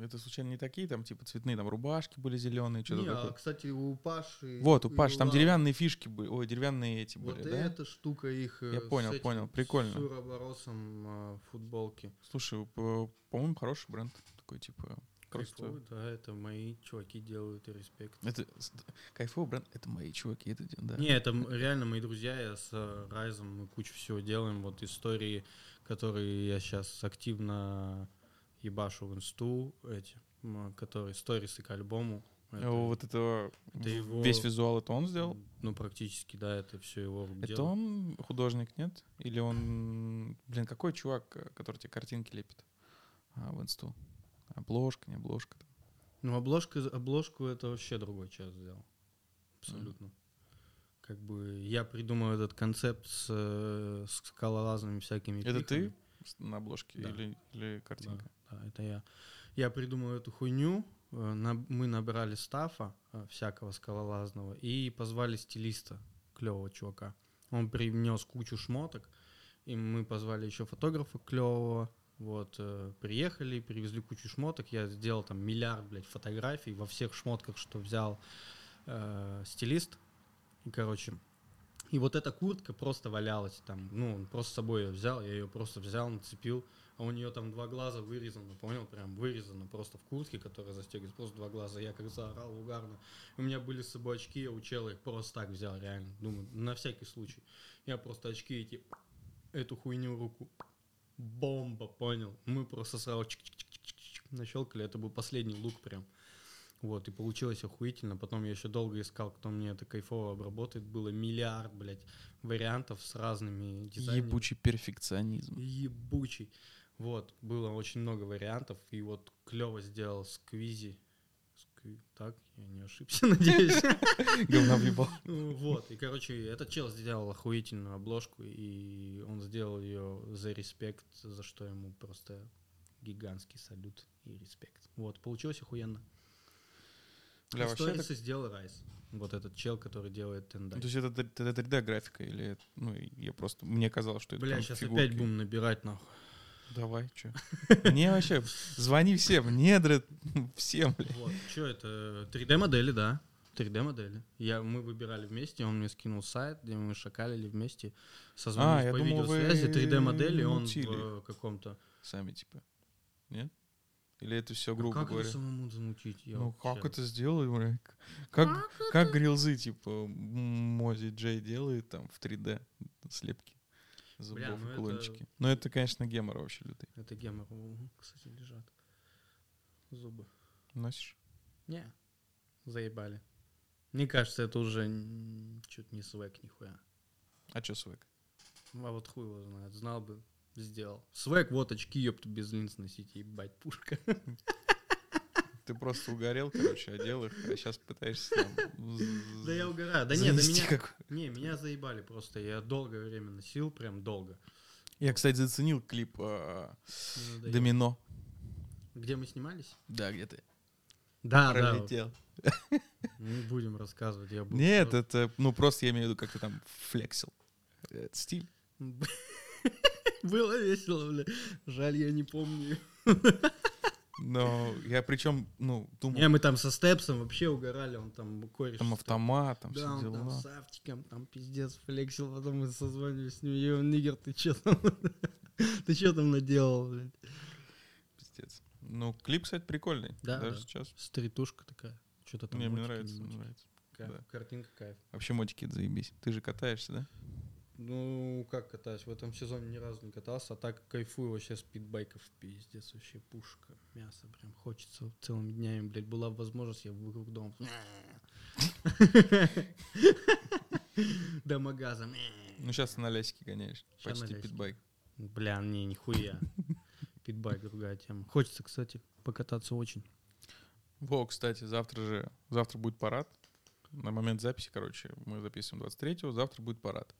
Это случайно не такие там, типа, цветные там рубашки были зеленые, что-то Не, а, такое? кстати, у Паши... Вот, у Паши там деревянные фишки были. Ой, деревянные эти Вот были, да? эта штука их... э, Я с понял, этим, понял, с прикольно. Уроборосом э, футболки. Слушай, по- по-моему, хороший бренд. Такой, типа, просто... Кайфовый, да, это мои чуваки делают, и респект. Это с- кайфовый бренд, это мои чуваки, это да. Не, это реально мои друзья, я с э, Райзом, мы кучу всего делаем, вот истории, которые я сейчас активно ебашу в инсту, эти, которые сторисы к альбому. Это- Вот это, это его- весь визуал это он сделал? Ну, практически, да, это все его рук Это дело. он художник, нет? Или он... Блин, какой чувак, который тебе картинки лепит а, в инсту? Обложка, не обложка. там. Ну, обложка, обложку это вообще другой час сделал. Абсолютно. Как бы я придумал этот концепт с, э, с скалолазными всякими Это пиками. ты на обложке Да. или, или картинка? Да, это я. Я придумал эту хуйню. э, мы набрали стафа э, всякого скалолазного и позвали стилиста, клевого чувака. Он принес кучу шмоток, и мы позвали еще фотографа клевого. Вот, э, приехали, привезли кучу шмоток. Я сделал там миллиард, блядь, фотографий во всех шмотках, что взял э, стилист. И, короче, и вот эта куртка просто валялась там. Ну, он просто с собой ее взял, я ее просто взял, нацепил. А у нее там два глаза вырезано, понял? Прям вырезано просто в куртке, которая застегивается, просто два глаза. Я как заорал угарно. У меня были с собой очки, я у чела их просто так взял, реально. Думаю, на всякий случай. Я просто очки эти, эту хуйню в руку бомба, понял? Мы просто сразу чик-чик-чик-чик нащелкали, это был последний лук прям. Вот, и получилось охуительно. Потом я еще долго искал, кто мне это кайфово обработает. Было миллиард, блядь, вариантов с разными дизайнами. Ебучий перфекционизм. Ебучий. Вот, было очень много вариантов, и вот клево сделал сквизи. Скви- Так, я не ошибся, надеюсь. Говна въебал. Ну, Вот, и, короче, этот чел сделал охуительную обложку, и он сделал ее за респект, за что ему просто гигантский салют и респект. Вот, получилось охуенно. Бля, вообще сторисы сделал Райс. Вот этот чел, который делает Ну, тендай. То есть это, это 3D графика или это- ну я просто мне казалось, что это Бля, сейчас фигурки. опять будем набирать, нахуй. Давай, что? Мне вообще звони всем, недра всем. Вот, что это? 3D-модели, да. 3D-модели. Я, мы выбирали вместе, он мне скинул сайт, где мы шакалили вместе, созвонились А, по думал, видеосвязи, 3D-модели, он в каком-то... Сами типа. Нет? Или это все А грубо как говоря? это самому замутить? Я Ну вообще- как это сделать, бля? Как, как грилзы, типа, Мози Джей делает там в 3D слепки зубов Бля, ну и это- кулончики. Но это, конечно, гемор вообще лютый. Это гемор. Кстати, лежат. Зубы. Носишь? Не, заебали. Мне кажется, это уже чуть не свек нихуя. А чё свек? А вот хуй его знает. Знал бы, сделал. Свек, вот очки, ёпта, без линз носить, ебать, пушка. Ты просто угорел, короче, одел их, а сейчас пытаешься там... Да я угораю. Да не, да занести меня... как- Не, меня заебали просто. Я долгое время носил, прям долго. Я, кстати, заценил клип а. Домино. Где мы снимались? Да, где ты? Да, да. Пролетел. Не будем рассказывать, я был Нет, это, ну просто я имею в виду, как ты там флексил. Это стиль. Было весело, бля. Жаль, я не помню. Но я причем, ну, думал, Не, мы там со Степсом вообще угорали, он там кореш. там автомат, там Да, все он там с Автиком, там пиздец флексил, потом мы созванивались с ним, «Йоу, нигер, ты чё там, ты чё там наделал, блядь? Пиздец. Ну, клип, кстати, прикольный. Да, Даже да. сейчас. Стритушка такая, что-то там. Не, мне нравится, не мне нравится. Кайф, да. Картинка кайф. Вообще мотики заебись. Ты же катаешься, да? Ну, как катаюсь, в этом сезоне ни разу не катался, а так кайфую вообще спидбайков, пиздец, вообще пушка, мясо, прям хочется целыми днями, блядь, была бы возможность, я вокруг дома. Домогазом. Ну, сейчас на лясике гоняешь. Почти питбайк. Бля, не, нихуя. Питбайк другая тема. Хочется, кстати, покататься очень. Во, кстати, завтра же, завтра будет парад. На момент записи, короче, мы записываем 23-го, завтра будет парад.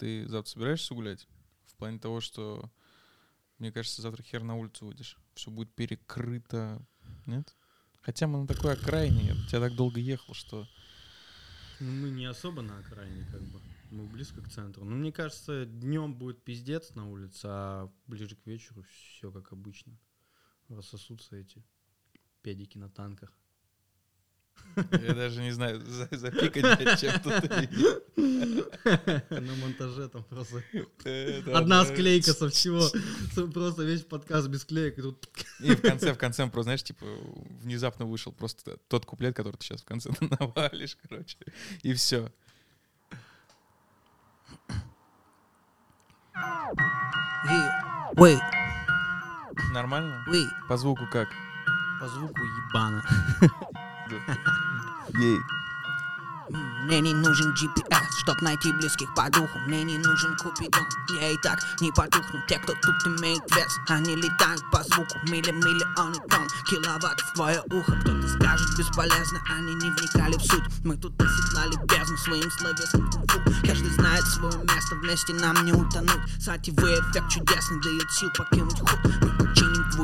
Ты завтра собираешься гулять? В плане того, что, мне кажется, завтра хер на улицу выйдешь. Все будет перекрыто. Нет? Хотя мы на такой окраине, я я так долго ехал, что... Ну, мы не особо на окраине, как бы. Мы близко к центру. Но мне кажется, днем будет пиздец на улице, а ближе к вечеру все как обычно. Рассосутся эти педики на танках. Я даже не знаю, за- запикать над чем тут. На монтаже там просто одна склейка со всего. Просто весь подкаст без клеек. И тут И в конце, в конце, просто, знаешь, типа, внезапно вышел просто тот куплет, который ты сейчас в конце навалишь, короче. И все. Wait, Нормально? wait. По звуку как? по звуку ебано. Ей. Мне не нужен GPS, чтоб найти близких по духу. Мне не нужен купидон, я и так не потухну Те, кто тут имеет вес, они летают по звуку. Мили миллионы тонн, киловатт в твое ухо. Кто-то скажет бесполезно, они не вникали в суть. Мы тут оседлали бездну своим словесным кунг-фу. Каждый знает свое место, вместе нам не утонуть. Сативый эффект чудесный. Дает сил покинуть худ. Мы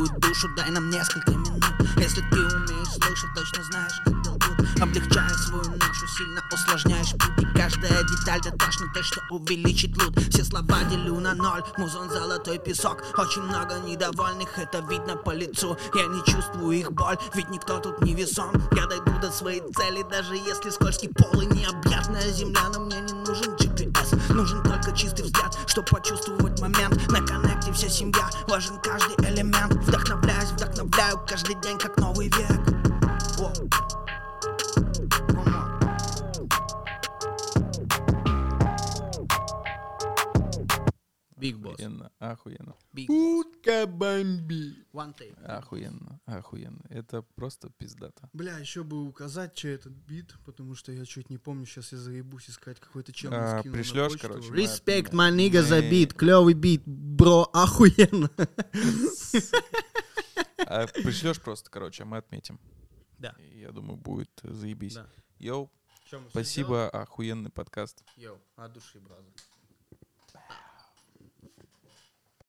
твою душу, дай нам несколько минут. Если ты умеешь слышать, точно знаешь, как долгут Облегчая свою ношу, сильно усложняешь путь. И каждая деталь дотошна той, что увеличит лут. Все слова делю на ноль, музон золотой песок. Очень много недовольных, это видно по лицу. Я не чувствую их боль, ведь никто тут не весом. Я дойду до своей цели, даже если скользкий пол и необъятная земля Но мне не нужен нужен только чистый взгляд Чтобы почувствовать момент, на коннекте вся семья Важен каждый элемент, вдохновляюсь, вдохновляю каждый день как новый век Воу. Boss. Охуенно, охуенно. Big. Утка бомби. One take. Охуенно, охуенно. Это просто пиздато. Бля, еще бы указать, чей этот бит, потому что я чуть не помню, сейчас я заебусь искать какой-то чел. мне А, почту. короче, Респект, манига, за бит. Клевый бит, бро, охуенно. А пришлешь просто, короче, а мы отметим. Да. И я думаю, будет заебись. Да. Yo, спасибо, охуенный подкаст. Yo, от души, brother.